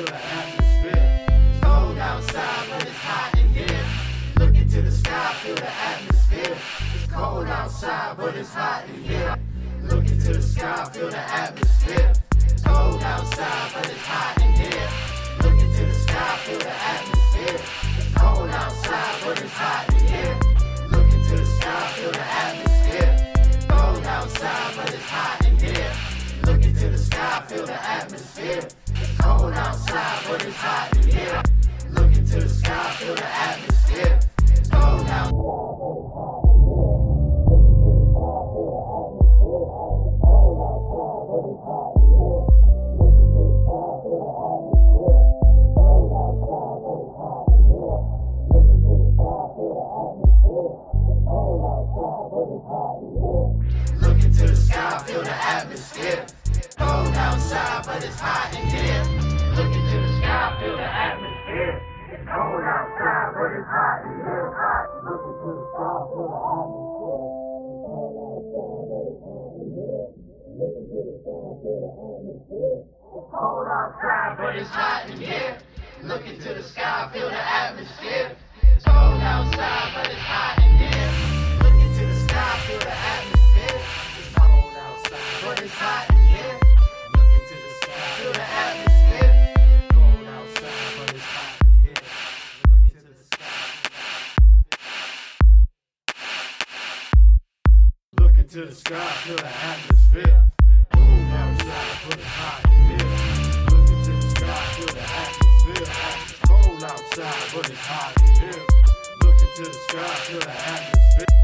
to the atmosphere. It's cold outside, but it's hot in here. Look into the sky, feel the atmosphere. It's cold outside, but it's hot in here. Look into the sky, feel the atmosphere. It's cold outside, but it's hot in here. Look into the sky, feel the atmosphere. It's cold outside, but it's hot in here. Look into the sky, feel the atmosphere. It's cold outside, but it's hot in here. Look into the sky, feel the atmosphere. It's cold outside. Look into the sky, feel the atmosphere. Cold outside, but it's hot in here. Cold outside, but it's hot in here. Look into the sky, feel the atmosphere. It's cold outside, but it's Into the sky, to the atmosphere. Cold outside, but it's hot in here. Look into the sky, feel the atmosphere. Cold outside, but it's hot in here. Look into the sky, feel the atmosphere.